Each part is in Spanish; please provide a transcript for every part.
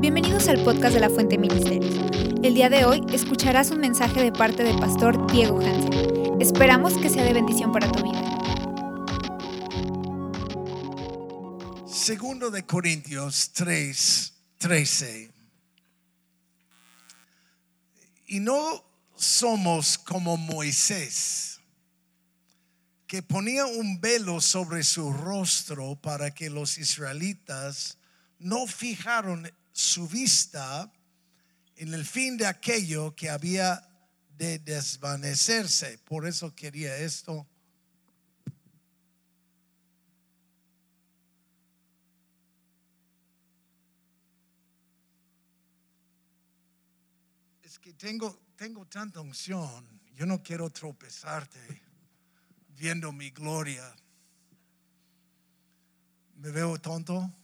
Bienvenidos al podcast de la Fuente Ministerios. El día de hoy escucharás un mensaje de parte del pastor Diego Hansen. Esperamos que sea de bendición para tu vida. Segundo de Corintios 3, 13. Y no somos como Moisés, que ponía un velo sobre su rostro para que los israelitas no fijaron su vista en el fin de aquello que había de desvanecerse. Por eso quería esto. Es que tengo, tengo tanta unción, yo no quiero tropezarte viendo mi gloria. ¿Me veo tonto?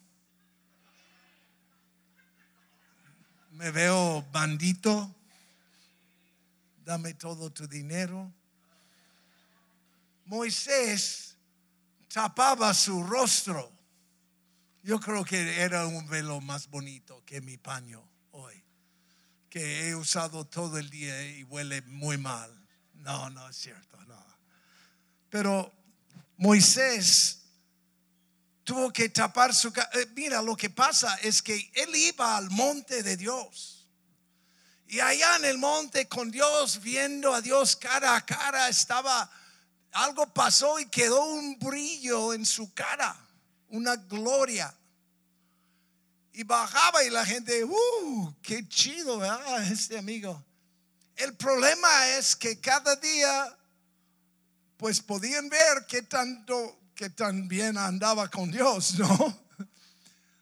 Me veo bandito, dame todo tu dinero. Moisés tapaba su rostro. Yo creo que era un velo más bonito que mi paño hoy, que he usado todo el día y huele muy mal. No, no es cierto, no. Pero Moisés tuvo que tapar su eh, Mira, lo que pasa es que él iba al monte de Dios. Y allá en el monte con Dios, viendo a Dios cara a cara, estaba, algo pasó y quedó un brillo en su cara, una gloria. Y bajaba y la gente, uh, qué chido. Este amigo. El problema es que cada día, pues podían ver qué tanto que también andaba con Dios, ¿no?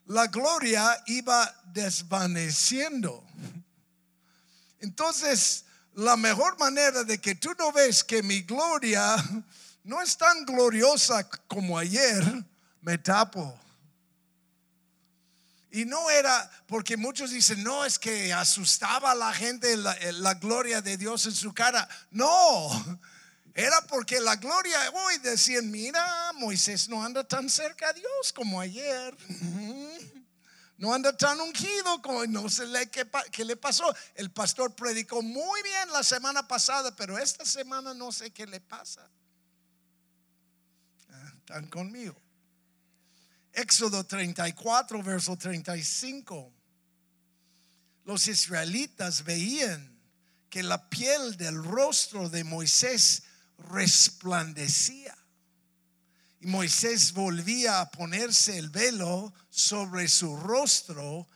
La gloria iba desvaneciendo. Entonces, la mejor manera de que tú no ves que mi gloria no es tan gloriosa como ayer, me tapo. Y no era, porque muchos dicen, no, es que asustaba a la gente la, la gloria de Dios en su cara. No, era porque la gloria hoy decían, mira, Moisés no anda tan cerca a Dios como ayer. No anda tan ungido como no sé qué, qué le pasó. El pastor predicó muy bien la semana pasada, pero esta semana no sé qué le pasa. Ah, están conmigo. Éxodo 34, verso 35. Los israelitas veían que la piel del rostro de Moisés resplandecía. Y Moisés volvía a ponerse el velo sobre su rostro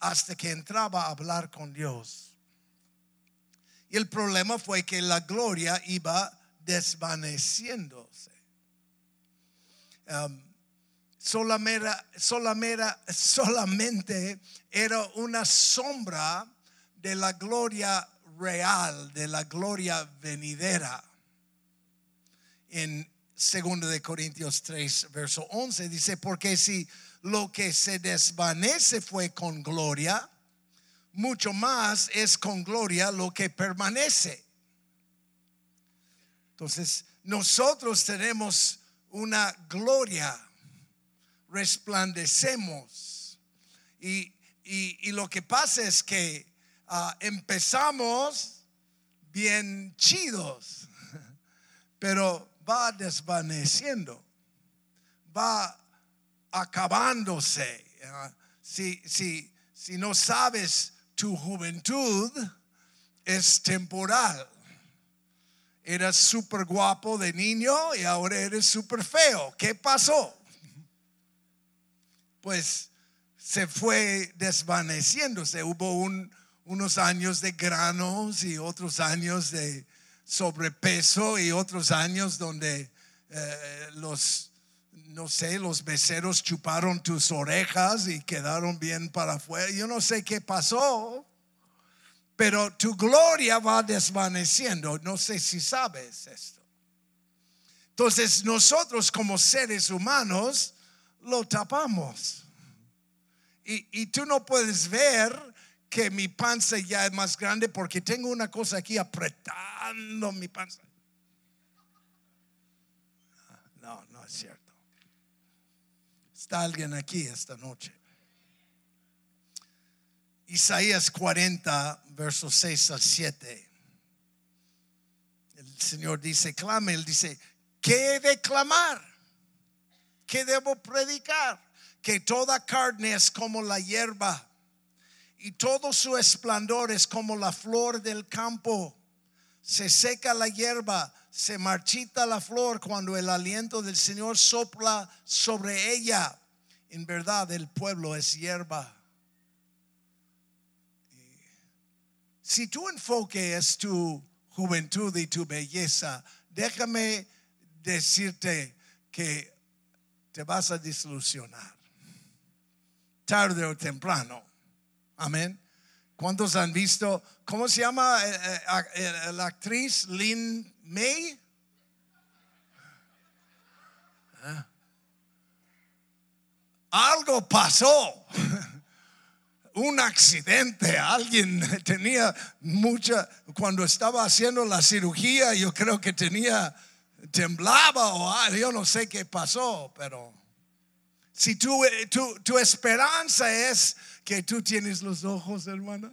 hasta que entraba a hablar con Dios. Y el problema fue que la gloria iba desvaneciéndose. Um, solamente, solamente era una sombra de la gloria real, de la gloria venidera en 2 de Corintios 3, verso 11, dice, porque si lo que se desvanece fue con gloria, mucho más es con gloria lo que permanece. Entonces, nosotros tenemos una gloria, resplandecemos. Y, y, lo que pasa es que ah, empezamos bien chidos, pero va desvaneciendo, va acabándose. Si, si, si no sabes, tu juventud es temporal. Eras súper guapo de niño y ahora eres súper feo. ¿Qué pasó? Pues se fue desvaneciéndose. Hubo un, unos años de granos y otros años de, sobrepeso y otros años donde eh, los, no sé, los becerros chuparon tus orejas y quedaron bien para afuera. Yo no sé qué pasó, pero tu gloria va desvaneciendo. No sé si sabes esto. Entonces nosotros como seres humanos lo tapamos. Y, y tú no puedes ver que mi panza ya es más grande porque tengo una cosa aquí mi panza. No, no es cierto. Está alguien aquí esta noche. Isaías 40, versos 6 al 7. El Señor dice, clame, Él dice, ¿qué he de clamar? ¿Qué debo predicar? Que toda carne es como la hierba y todo su esplendor es como la flor del campo. Se seca la hierba, se marchita la flor cuando el aliento del Señor sopla sobre ella. En verdad el pueblo es hierba. Si tu enfoque es tu juventud y tu belleza, déjame decirte que te vas a desilusionar, tarde o temprano. Amén. ¿Cuántos han visto? ¿Cómo se llama eh, eh, eh, la actriz Lynn May? Algo pasó. Un accidente. Alguien tenía mucha, cuando estaba haciendo la cirugía, yo creo que tenía, temblaba o algo, yo no sé qué pasó, pero si tu, tu, tu esperanza es que tú tienes los ojos, hermana.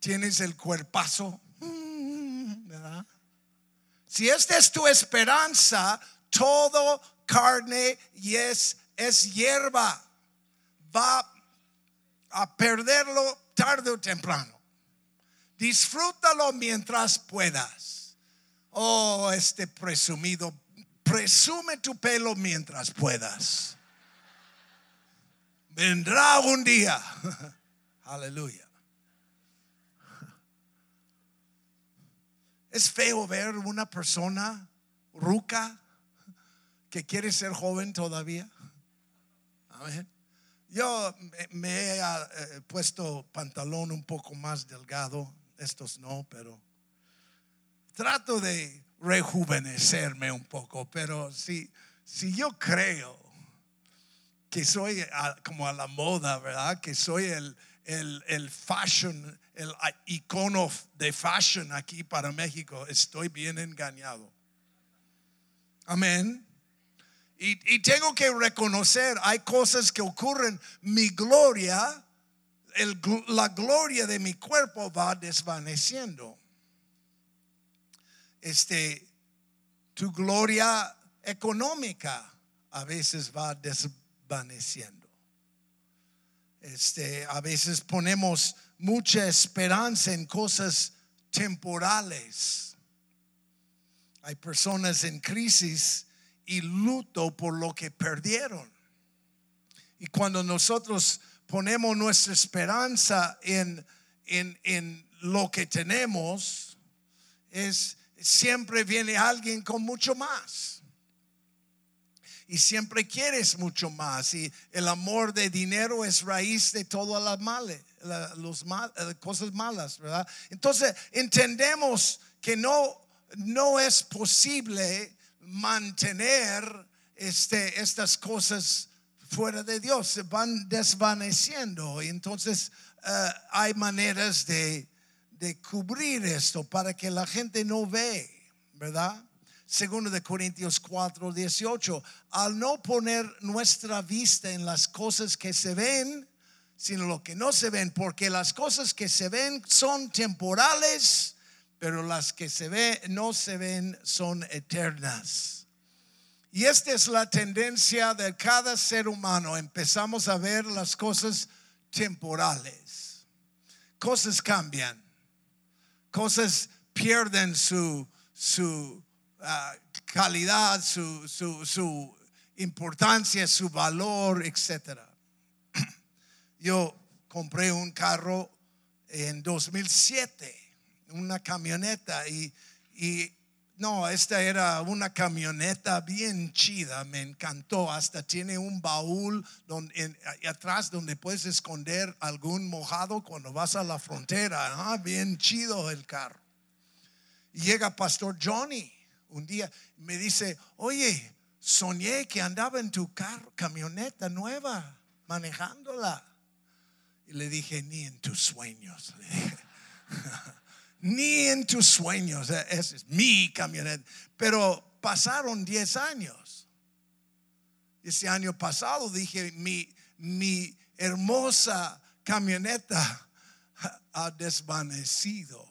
Tienes el cuerpazo. ¿verdad? Si esta es tu esperanza, todo carne y es, es hierba. Va a perderlo tarde o temprano. Disfrútalo mientras puedas. Oh, este presumido, presume tu pelo mientras puedas. Vendrá un día. Aleluya. Es feo ver una persona ruca que quiere ser joven todavía. Yo me he eh, puesto pantalón un poco más delgado, estos no, pero trato de rejuvenecerme un poco, pero si, si yo creo que soy como a la moda, ¿verdad? Que soy el, el, el fashion, el icono de fashion aquí para México. Estoy bien engañado. Amén. Y, y, tengo que reconocer, hay cosas que ocurren, mi gloria, el, la gloria de mi cuerpo va desvaneciendo. Este, tu gloria económica a veces va desvaneciendo este, a veces ponemos mucha esperanza en cosas temporales. Hay personas en crisis y luto por lo que perdieron. Y cuando nosotros ponemos nuestra esperanza en, en, en lo que tenemos, es siempre viene alguien con mucho más y siempre quieres mucho más. Y el amor de dinero es raíz de todas las males, eh, cosas malas, ¿verdad? Entonces entendemos que no, no es posible mantener este, estas cosas fuera de Dios, se van desvaneciendo. Y entonces eh, hay maneras de, de cubrir esto para que la gente no ve, ¿verdad? Segundo de Corintios 4, 18, al no poner nuestra vista en las cosas que se ven, sino lo que no se ven, porque las cosas que se ven son temporales, pero las que se ven no se ven son eternas. Y esta es la tendencia de cada ser humano. Empezamos a ver las cosas temporales. Cosas cambian. Cosas pierden su, su Ah, calidad, su, su, su, importancia, su valor, etc. Yo compré un carro en 2007, una camioneta y, y no, esta era una camioneta bien chida, me encantó. Hasta tiene un baúl atrás donde puedes esconder algún mojado cuando vas a la frontera. Ah, bien chido el carro. Llega Pastor Johnny un día me dice, oye, soñé que andaba en tu carro, camioneta nueva, manejándola. Y le dije, ni en tus sueños. ni en tus sueños. E, esa es mi camioneta. Pero pasaron 10 años. Ese año pasado dije, mi, mi hermosa camioneta ha desvanecido.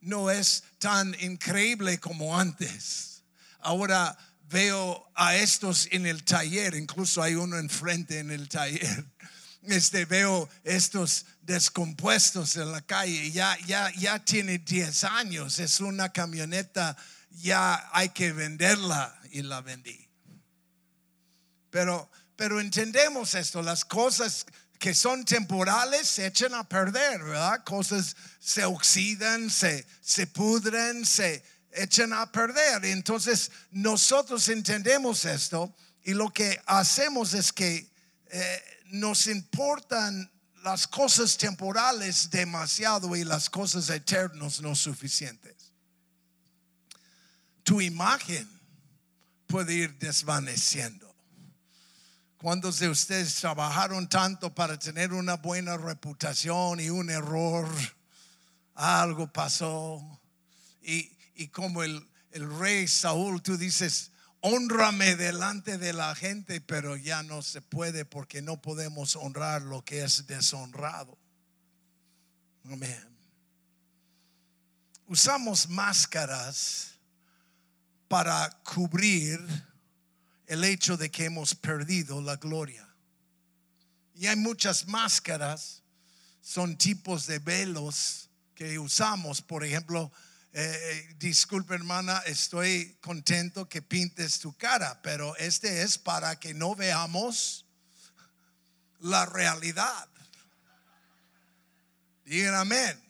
No es tan increíble como antes. Ahora veo a estos en el taller, incluso hay uno enfrente en el taller. Este, veo estos descompuestos en la calle, ya, ya, ya tiene 10 años, es una camioneta, ya hay que venderla y la vendí. Pero, pero entendemos esto, las cosas que son temporales se echan a perder, ¿verdad? Cosas se oxidan, se, se pudren, se echan a perder. Entonces nosotros entendemos esto y lo que hacemos es que eh, nos importan las cosas temporales demasiado y las cosas eternas no suficientes. Tu imagen puede ir desvaneciendo. ¿Cuántos de ustedes trabajaron tanto para tener una buena reputación y un error? Algo pasó. Y, y como el, el rey Saúl, tú dices, honrame delante de la gente, pero ya no se puede porque no podemos honrar lo que es deshonrado. Amén. Usamos máscaras para cubrir el hecho de que hemos perdido la gloria. Y hay muchas máscaras, son tipos de velos que usamos. Por ejemplo, eh, disculpe hermana, estoy contento que pintes tu cara, pero este es para que no veamos la realidad. Digan amén.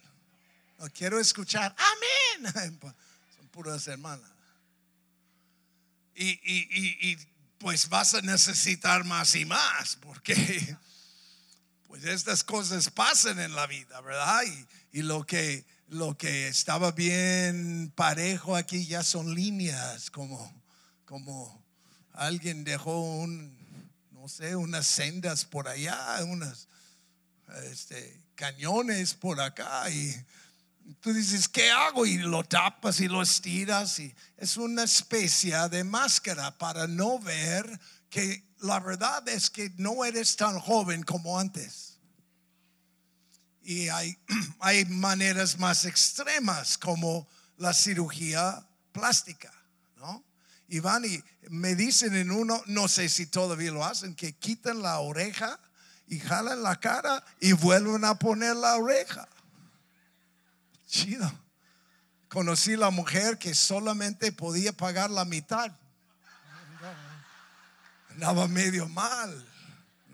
No quiero escuchar amén. Son puras hermanas. Y, pues vas a necesitar más y más, porque pues estas cosas pasan en la vida, ¿verdad? Y lo que lo que estaba bien parejo aquí ya son líneas, como, como alguien dejó un, no sé, unas sendas por allá, unas este, cañones por acá y tú dices, ¿qué hago? Y lo tapas y lo estiras y es una especie de máscara para no ver que la verdad es que no eres tan joven como antes y hay, hay maneras más extremas como la cirugía plástica, ¿no? Y van y me dicen en uno, no sé si todavía lo hacen, que quitan la oreja y jalan la cara y vuelven a poner la oreja. Chido. Conocí la mujer que solamente podía pagar la mitad. Andaba medio mal.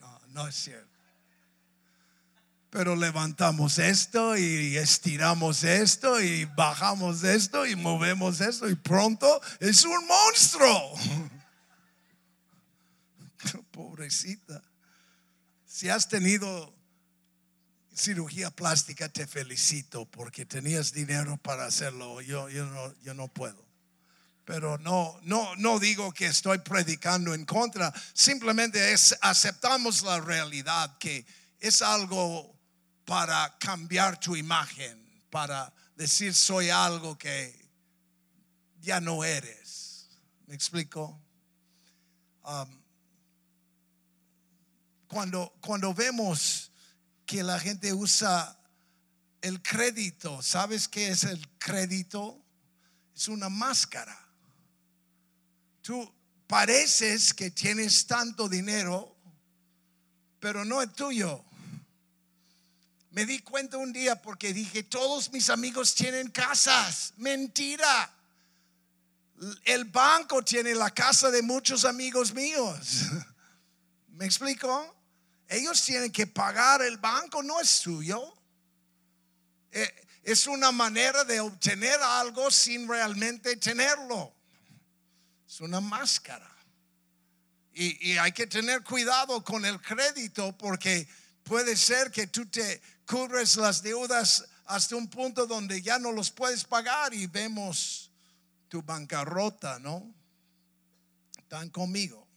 No, no es cierto pero levantamos esto y estiramos esto y bajamos esto y movemos esto y pronto es un monstruo. Pobrecita. Si has tenido cirugía plástica, te felicito porque tenías dinero para hacerlo. Yo, yo, no, yo no puedo. Pero no, no, no digo que estoy predicando en contra. Simplemente es aceptamos la realidad que es algo para cambiar tu imagen, para decir soy algo que ya no eres. ¿Me explico? Um, cuando, cuando vemos que la gente usa el crédito, ¿sabes qué es el crédito? Es una máscara. Tú pareces que tienes tanto dinero, pero no es tuyo. Me di cuenta un día porque dije, todos mis amigos tienen casas. Mentira. El banco tiene la casa de muchos amigos míos. ¿Me explico? Ellos tienen que pagar el banco, no es suyo. Eh, es una manera de obtener algo sin realmente tenerlo. Es una máscara. Y, y hay que tener cuidado con el crédito porque puede ser que tú te cubres las deudas hasta un punto donde ya no los puedes pagar y vemos tu bancarrota, ¿no? Están conmigo.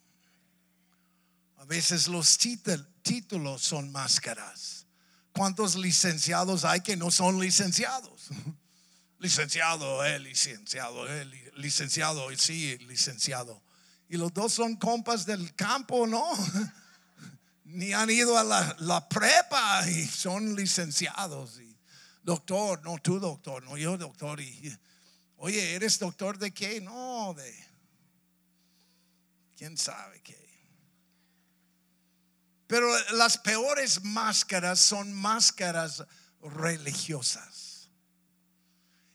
A veces los títulos son máscaras. ¿Cuántos licenciados hay que no son licenciados? licenciado, eh, licenciado, eh, licenciado, sí, licenciado. Y los dos son compas del campo, ¿no? ni han ido a la, prepa y son licenciados. Y, doctor, no tú doctor, no yo doctor. Y, oye, ¿eres doctor de qué? No, de quién sabe qué. Pero las peores máscaras son máscaras religiosas.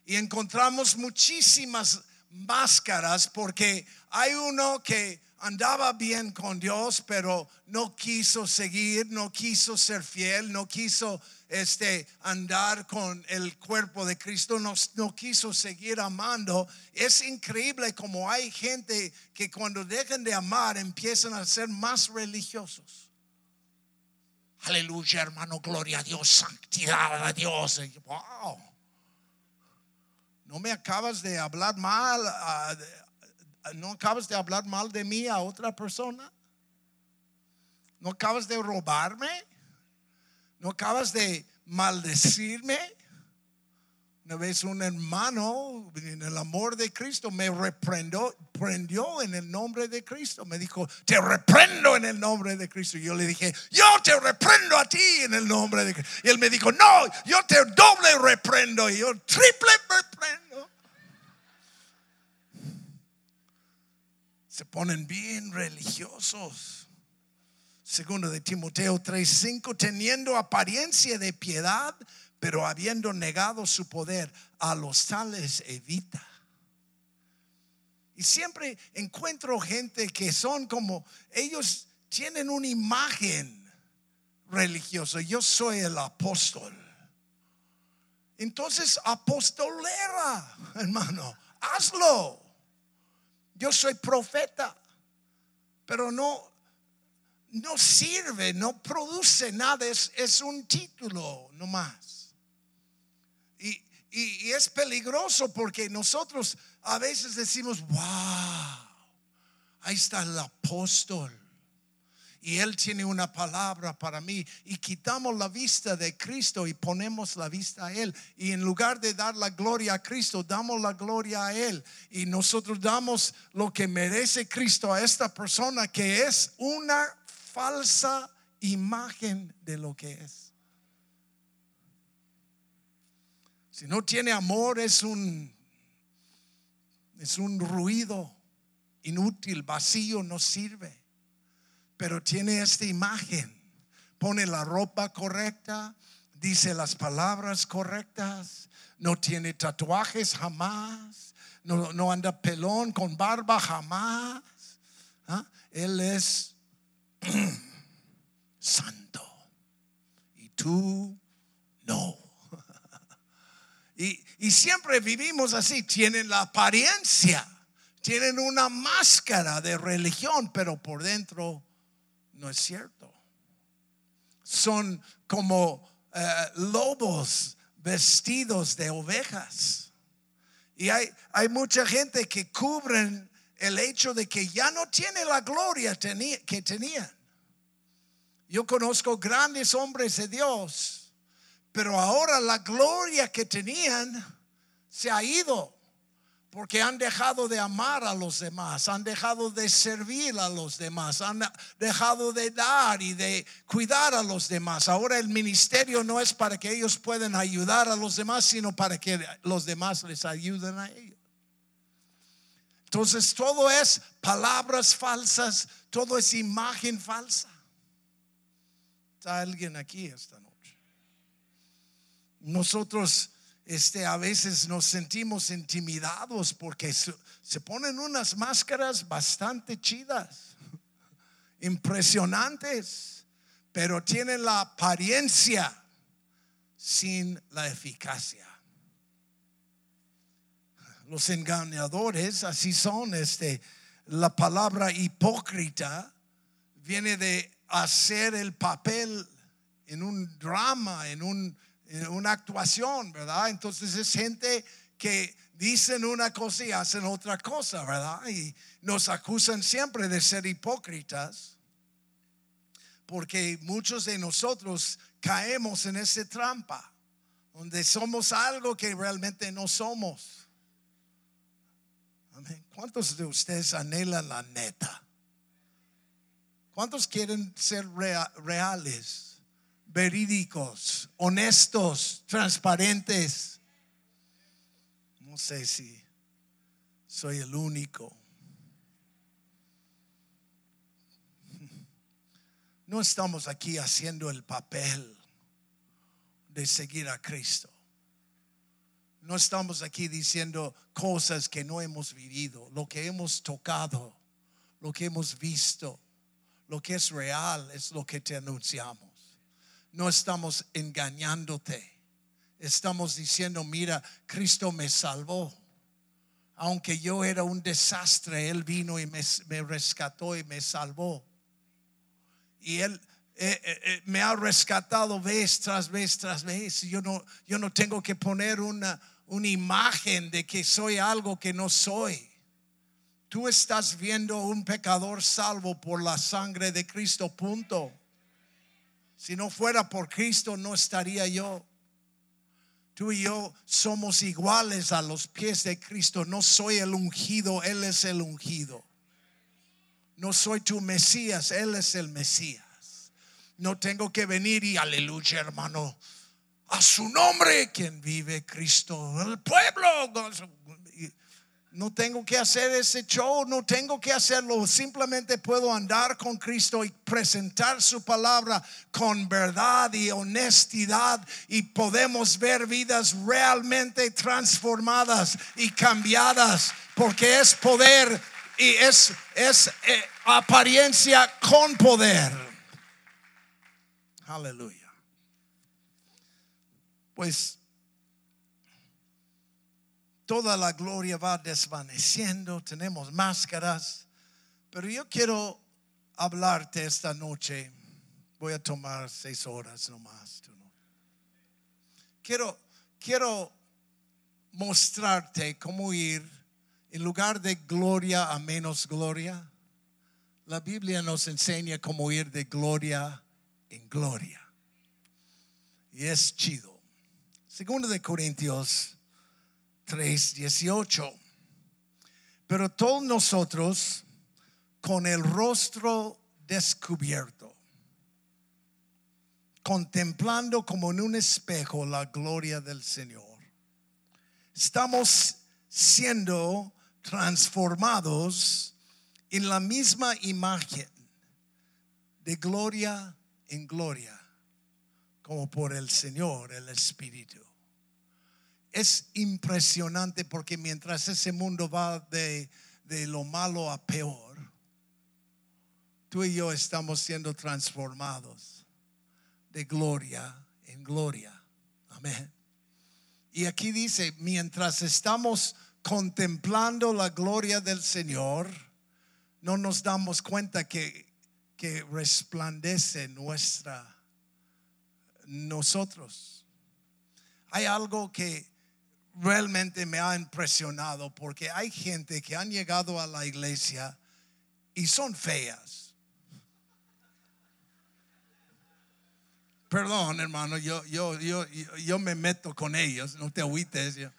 Y encontramos muchísimas máscaras porque hay uno que andaba bien con Dios, pero no quiso seguir, no quiso ser fiel, no quiso este andar con el cuerpo de Cristo, no, quiso seguir amando. Es increíble como hay gente que cuando dejan de amar empiezan a ser más religiosos. Aleluya, hermano, gloria a Dios, santidad a Dios. Wow. No me acabas de hablar mal, ah, no acabas de hablar mal de mí a otra persona. No acabas de robarme. No acabas de maldecirme. Una vez un hermano en el amor de Cristo me reprendió, prendió en el nombre de Cristo. Me dijo, te reprendo en el nombre de Cristo. Yo le dije, yo te reprendo a ti en el nombre de Cristo. Él me dijo, no, yo te doble reprendo. Y yo triple reprendo. Se ponen bien religiosos. Segundo de Timoteo 3:5, teniendo apariencia de piedad pero habiendo negado su poder, a los tales evita. Y siempre encuentro gente que son como, ellos tienen una imagen religiosa. Yo soy el apóstol. Entonces, apostolera, hermano, hazlo. Yo soy profeta, pero no, no sirve, no produce nada, es, es un título nomás. Y, es peligroso porque nosotros a veces decimos, wow, ahí está el apóstol. Y él tiene una palabra para mí. Y quitamos la vista de Cristo y ponemos la vista a Él. Y en lugar de dar la gloria a Cristo, damos la gloria a Él. Y nosotros damos lo que merece Cristo a esta persona que es una falsa imagen de lo que es. Si no tiene amor es un es un ruido inútil, vacío, no sirve. Pero tiene esta imagen. Pone la ropa correcta, dice las palabras correctas, no tiene tatuajes jamás, no, anda pelón con barba jamás. ¿Ah? Él es santo. Y tú no. Y, siempre vivimos así, tienen la apariencia, tienen una máscara de religión, pero por dentro no es cierto. Son como eh, lobos vestidos de ovejas. Y hay, hay mucha gente que cubren el hecho de que ya no tiene la gloria que tenían. Yo conozco grandes hombres de Dios pero ahora la gloria que tenían se ha ido porque han dejado de amar a los demás, han dejado de servir a los demás, han dejado de dar y de cuidar a los demás. Ahora el ministerio no es para que ellos puedan ayudar a los demás, sino para que los demás les ayuden a ellos. Entonces todo es palabras falsas, todo es imagen falsa. ¿Está alguien aquí esta noche? nosotros este, a veces nos sentimos intimidados porque se, ponen unas máscaras bastante chidas, impresionantes, pero tienen la apariencia sin la eficacia. Los engañadores así son, este, la palabra hipócrita viene de hacer el papel en un drama, en un una actuación, ¿verdad? Entonces es gente que dicen una cosa y hacen otra cosa, ¿verdad? Y nos acusan siempre de ser hipócritas, porque muchos de nosotros caemos en esa trampa, donde somos algo que realmente no somos. ¿Cuántos de ustedes anhelan la neta? ¿Cuántos quieren ser rea- reales, verídicos, honestos, transparentes? No sé si soy el único. No estamos aquí haciendo el papel de seguir a Cristo. No estamos aquí diciendo cosas que no hemos vivido, lo que hemos tocado, lo que hemos visto, lo que es real es lo que te anunciamos. No estamos engañándote. Estamos diciendo, mira, Cristo me salvó. Aunque yo era un desastre, Él vino y me, rescató y me salvó. Y Él eh, eh, eh, me ha rescatado vez tras vez tras vez. Yo no, yo no tengo que poner una, una imagen de que soy algo que no soy. Tú estás viendo un pecador salvo por la sangre de Cristo, punto. Si no fuera por Cristo, no estaría yo. Tú y yo somos iguales a los pies de Cristo. No soy el ungido, Él es el ungido. No soy tu Mesías, Él es el Mesías. No tengo que venir y aleluya, hermano. A su nombre, quien vive Cristo, el pueblo. No tengo que hacer ese show, no tengo que hacerlo. Simplemente puedo andar con Cristo y presentar su palabra con verdad y honestidad. Y podemos ver vidas realmente transformadas y cambiadas. Porque es poder y es, es eh, apariencia con poder. Aleluya. Pues toda la gloria va desvaneciendo, tenemos máscaras, pero yo quiero hablarte esta noche. Voy a tomar seis horas nomás. Quiero, quiero mostrarte cómo ir en lugar de gloria a menos gloria. La Biblia nos enseña cómo ir de gloria en gloria. Y es chido. Segundo de Corintios 3, 18. Pero todos nosotros con el rostro descubierto, contemplando como en un espejo la gloria del Señor, estamos siendo transformados en la misma imagen de gloria en gloria, como por el Señor, el Espíritu es impresionante porque mientras ese mundo va de, de, lo malo a peor, tú y yo estamos siendo transformados de gloria en gloria. Amén. Y aquí dice, mientras estamos contemplando la gloria del Señor, no nos damos cuenta que, que resplandece nuestra nosotros. Hay algo que realmente me ha impresionado porque hay gente que han llegado a la iglesia y son feas. Perdón, hermano, yo, yo, yo, yo me meto con ellos, no te agüites, yo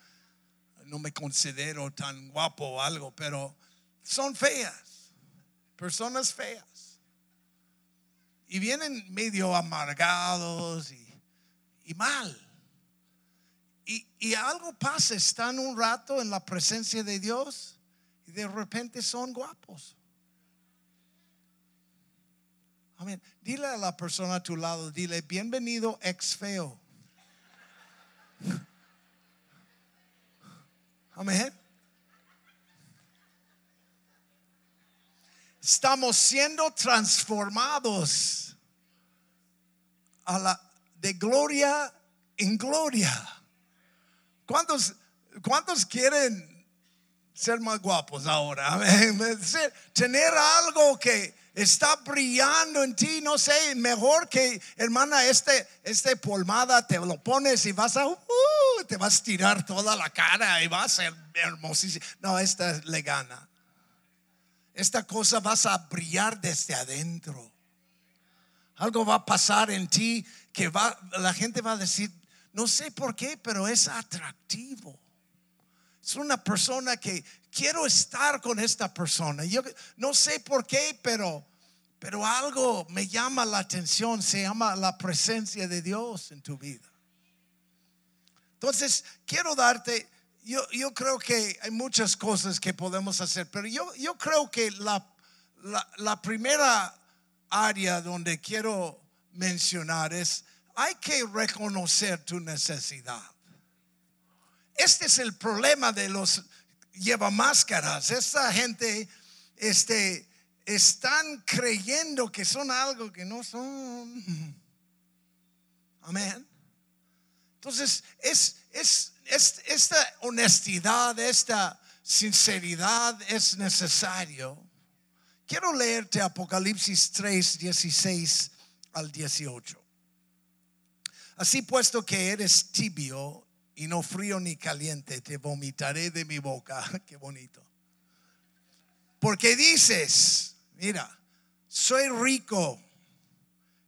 no me considero tan guapo o algo, pero son feas, personas feas. Y vienen medio amargados y, y mal. Y, algo pasa, están un rato en la presencia de Dios y de repente son guapos. Amén. Dile a la persona a tu lado, dile, bienvenido ex feo. Amén. Estamos siendo transformados a la, de gloria en gloria. ¿Cuántos, ¿Cuántos quieren ser más guapos ahora? Tener algo que está brillando en ti, no sé, mejor que hermana, este, este polmada te lo pones y vas a, uh, te vas a tirar toda la cara y vas a ser hermosísimo. No, esta le gana. Esta cosa vas a brillar desde adentro. Algo va a pasar en ti que va, la gente va a decir, no sé por qué, pero es atractivo. Es una persona que quiero estar con esta persona. Yo no sé por qué, pero Pero algo me llama la atención, se llama la presencia de Dios en tu vida. Entonces, quiero darte, yo, yo creo que hay muchas cosas que podemos hacer, pero yo, yo creo que la, la, la primera área donde quiero mencionar es, hay que reconocer tu necesidad. Este es el problema de los lleva máscaras. Esta gente este, están creyendo que son algo que no son. Amén. Entonces, es, es, es, esta honestidad, esta sinceridad es necesario. Quiero leerte Apocalipsis 3, 16 al 18. Así puesto que eres tibio y no frío ni caliente, te vomitaré de mi boca. Qué bonito. Porque dices, mira, soy rico,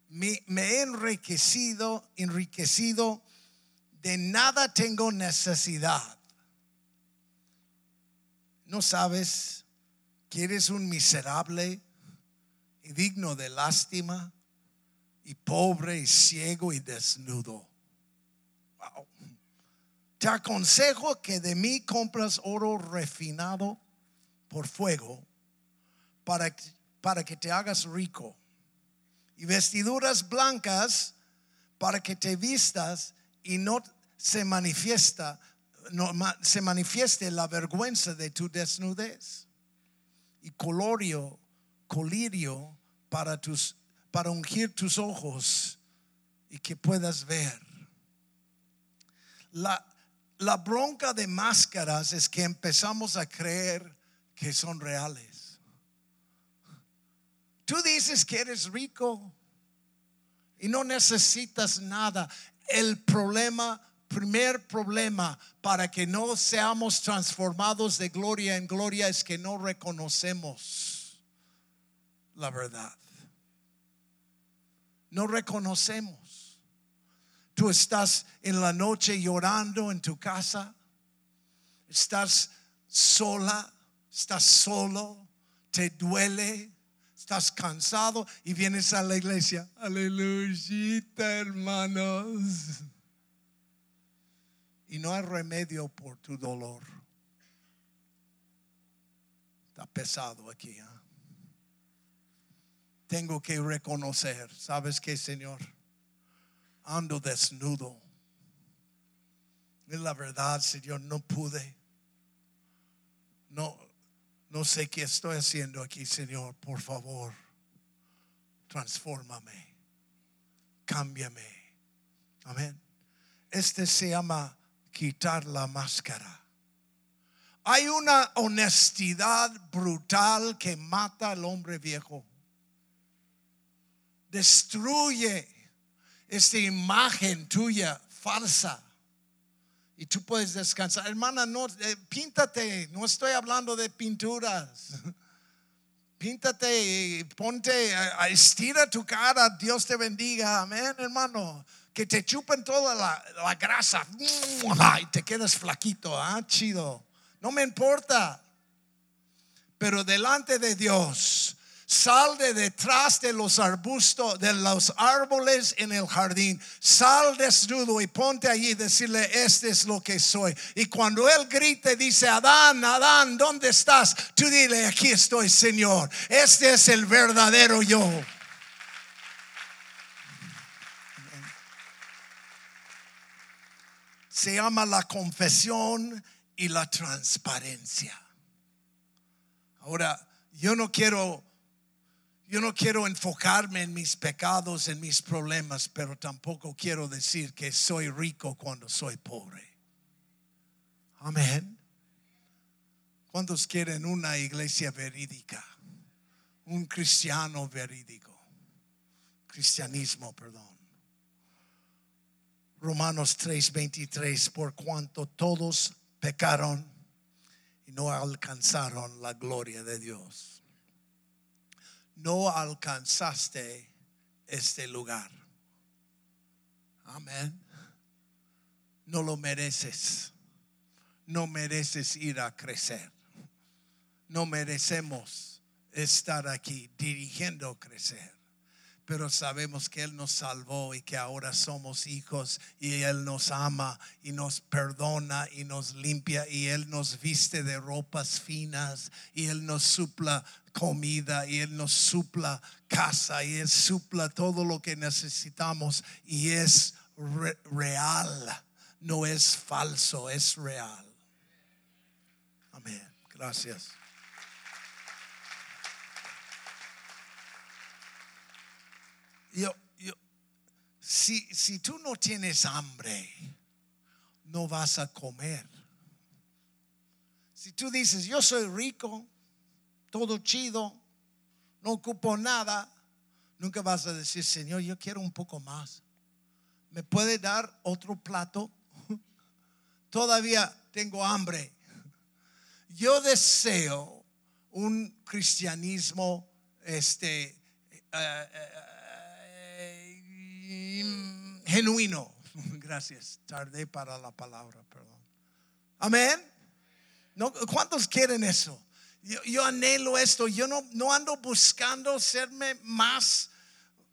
me, he enriquecido, enriquecido, de nada tengo necesidad. No sabes que eres un miserable y digno de lástima y pobre y ciego y desnudo. Te aconsejo que de mí compras oro refinado por fuego para, para que te hagas rico y vestiduras blancas para que te vistas y no se manifiesta no, se manifieste la vergüenza de tu desnudez y colorio colirio para tus para ungir tus ojos y que puedas ver la, bronca de máscaras es que empezamos a creer que son reales. Tú dices que eres rico y no necesitas nada. El problema, primer problema para que no seamos transformados de gloria en gloria es que no reconocemos la verdad. No reconocemos. Tú estás en la noche llorando en tu casa. Estás sola, estás solo, te duele, estás cansado y vienes a la iglesia. Aleluya, hermanos. Y no hay remedio por tu dolor. Está pesado aquí. ¿eh? Tengo que reconocer, ¿sabes qué, Señor? ando desnudo. Es la verdad, Señor, no pude. No, no sé qué estoy haciendo aquí, Señor. Por favor, transfórmame, cámbiame. Amén. Este se llama quitar la máscara. Hay una honestidad brutal que mata al hombre viejo. Destruye esta imagen tuya falsa. Y tú puedes descansar. Hermana, no, eh, píntate. No estoy hablando de pinturas. Píntate, ponte, estira tu cara. Dios te bendiga. Amén, hermano. Que te chupen toda la, grasa. Y te quedas flaquito. Ah, chido. No me importa. Pero delante de Dios Sal de detrás de los arbustos, de los árboles en el jardín. Sal desnudo y ponte allí y decirle, este es lo que soy. Y cuando él grite, dice, Adán, Adán, ¿dónde estás? Tú dile, aquí estoy, Señor. Este es el verdadero yo. Se llama la confesión y la transparencia. Ahora, yo no quiero yo no quiero enfocarme en mis pecados, en mis problemas, pero tampoco quiero decir que soy rico cuando soy pobre. Amén. ¿Cuántos quieren una iglesia verídica? Un cristiano verídico. Cristianismo, perdón. Romanos 3:23, por cuanto todos pecaron y no alcanzaron la gloria de Dios no alcanzaste este lugar. Amén. No lo mereces. No mereces ir a crecer. No merecemos estar aquí dirigiendo crecer. Pero sabemos que Él nos salvó y que ahora somos hijos y Él nos ama y nos perdona y nos limpia y Él nos viste de ropas finas y Él nos supla comida y Él nos supla casa y Él supla todo lo que necesitamos y es real, no es falso, es real. Amén. Gracias. yo, yo, si, si tú no tienes hambre, no vas a comer. Si tú dices, yo soy rico, todo chido, no ocupo nada, nunca vas a decir, Señor, yo quiero un poco más. ¿Me puede dar otro plato? Todavía tengo hambre. Yo deseo un cristianismo este, eh, eh, genuino. Gracias, tardé para la palabra, perdón. Amén. ¿No? ¿Cuántos quieren eso? Yo, anhelo esto. Yo no, no ando buscando serme más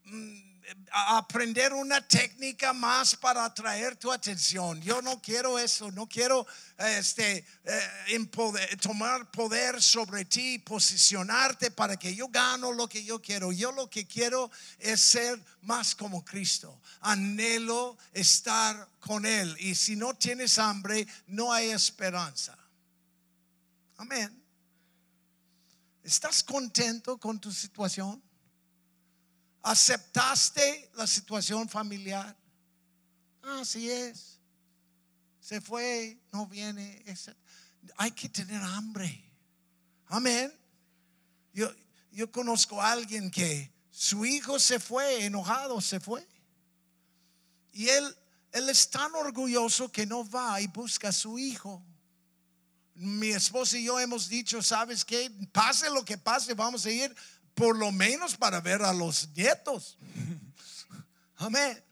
mm, aprender una técnica más para atraer tu atención. Yo no quiero eso, no quiero este, eh, tomar poder sobre ti, posicionarte para que yo gano lo que yo quiero. Yo lo que quiero es ser más como Cristo. Anhelo estar con Él. Y si no tienes hambre, no hay esperanza. Amén. ¿Estás contento con tu situación? ¿Aceptaste la situación familiar? Así es. Se fue, no viene. Hay que tener hambre. Amén. Yo, yo conozco a alguien que su hijo se fue, enojado se fue. Y él, él es tan orgulloso que no va y busca a su hijo. Mi esposa y yo hemos dicho, ¿sabes qué? Pase lo que pase, vamos a ir por lo menos para ver a los nietos. Amén.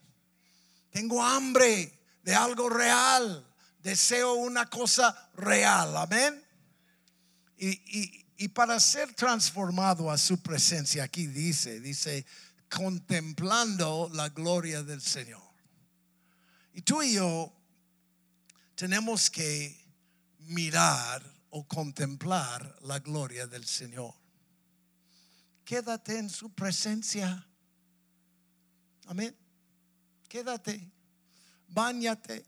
Tengo hambre de algo real. Deseo una cosa real. Amén. Y, y para ser transformado a su presencia, aquí dice, dice, contemplando la gloria del Señor. Y tú y yo tenemos que mirar o contemplar la gloria del Señor quédate en su presencia. Amén. Quédate, bañate,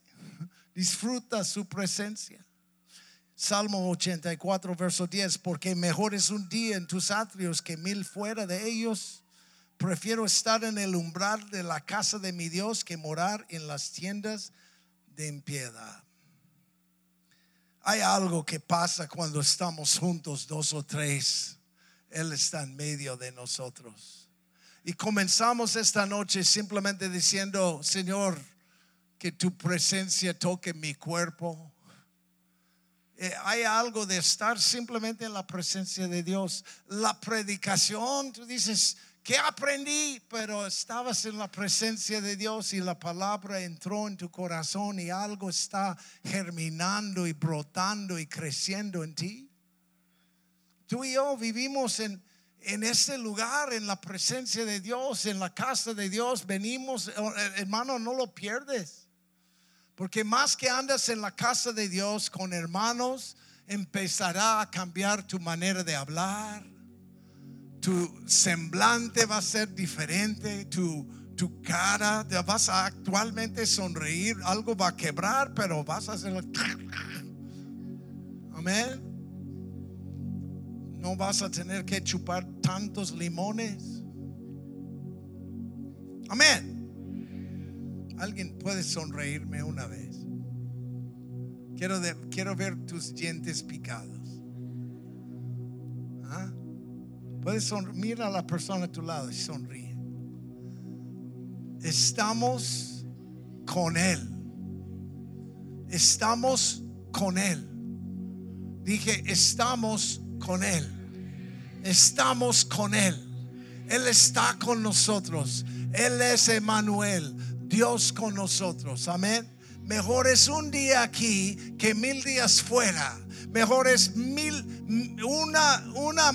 disfruta su presencia. Salmo 84, verso 10, porque mejor es un día en tus atrios que mil fuera de ellos. Prefiero estar en el umbral de la casa de mi Dios que morar en las tiendas de impiedad. Hay algo que pasa cuando estamos juntos dos o tres él está en medio de nosotros. Y comenzamos esta noche simplemente diciendo, Señor, que tu presencia toque mi cuerpo. Eh, hay algo de estar simplemente en la presencia de Dios. La predicación, tú dices, ¿qué aprendí? Pero estabas en la presencia de Dios y la palabra entró en tu corazón y algo está germinando y brotando y creciendo en ti. Tú y yo vivimos en, en ese lugar, en la presencia de Dios, en la casa de Dios. Venimos, eh, hermano, no lo pierdes. Porque más que andas en la casa de Dios con hermanos, empezará a cambiar tu manera de hablar. Tu semblante va a ser diferente. Tu, tu cara, vas a actualmente sonreír. Algo va a quebrar, pero vas a hacer. Amén no vas a tener que chupar tantos limones. Amén. Alguien puede sonreírme una vez. Quiero, quiero ver tus dientes picados. ¿Ah? Puedes mira a la persona a tu lado y sonríe. Estamos con Él. Estamos con Él. Dije, estamos con Él estamos con Él. Él está con nosotros. Él es Emanuel, Dios con nosotros. Amén. Mejor es un día aquí que mil días fuera. Mejor es mil, una, una,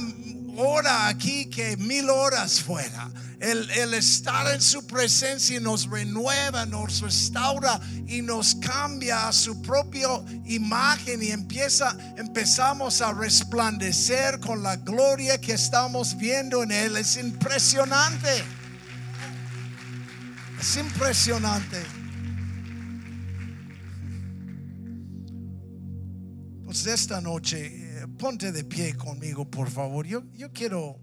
hora aquí que mil horas fuera. El, estar en su presencia nos renueva, nos restaura y nos cambia a su propia imagen y empieza, empezamos a resplandecer con la gloria que estamos viendo en Él. Es impresionante. Es impresionante. Pues esta noche, ponte de pie conmigo, por favor. Yo, yo quiero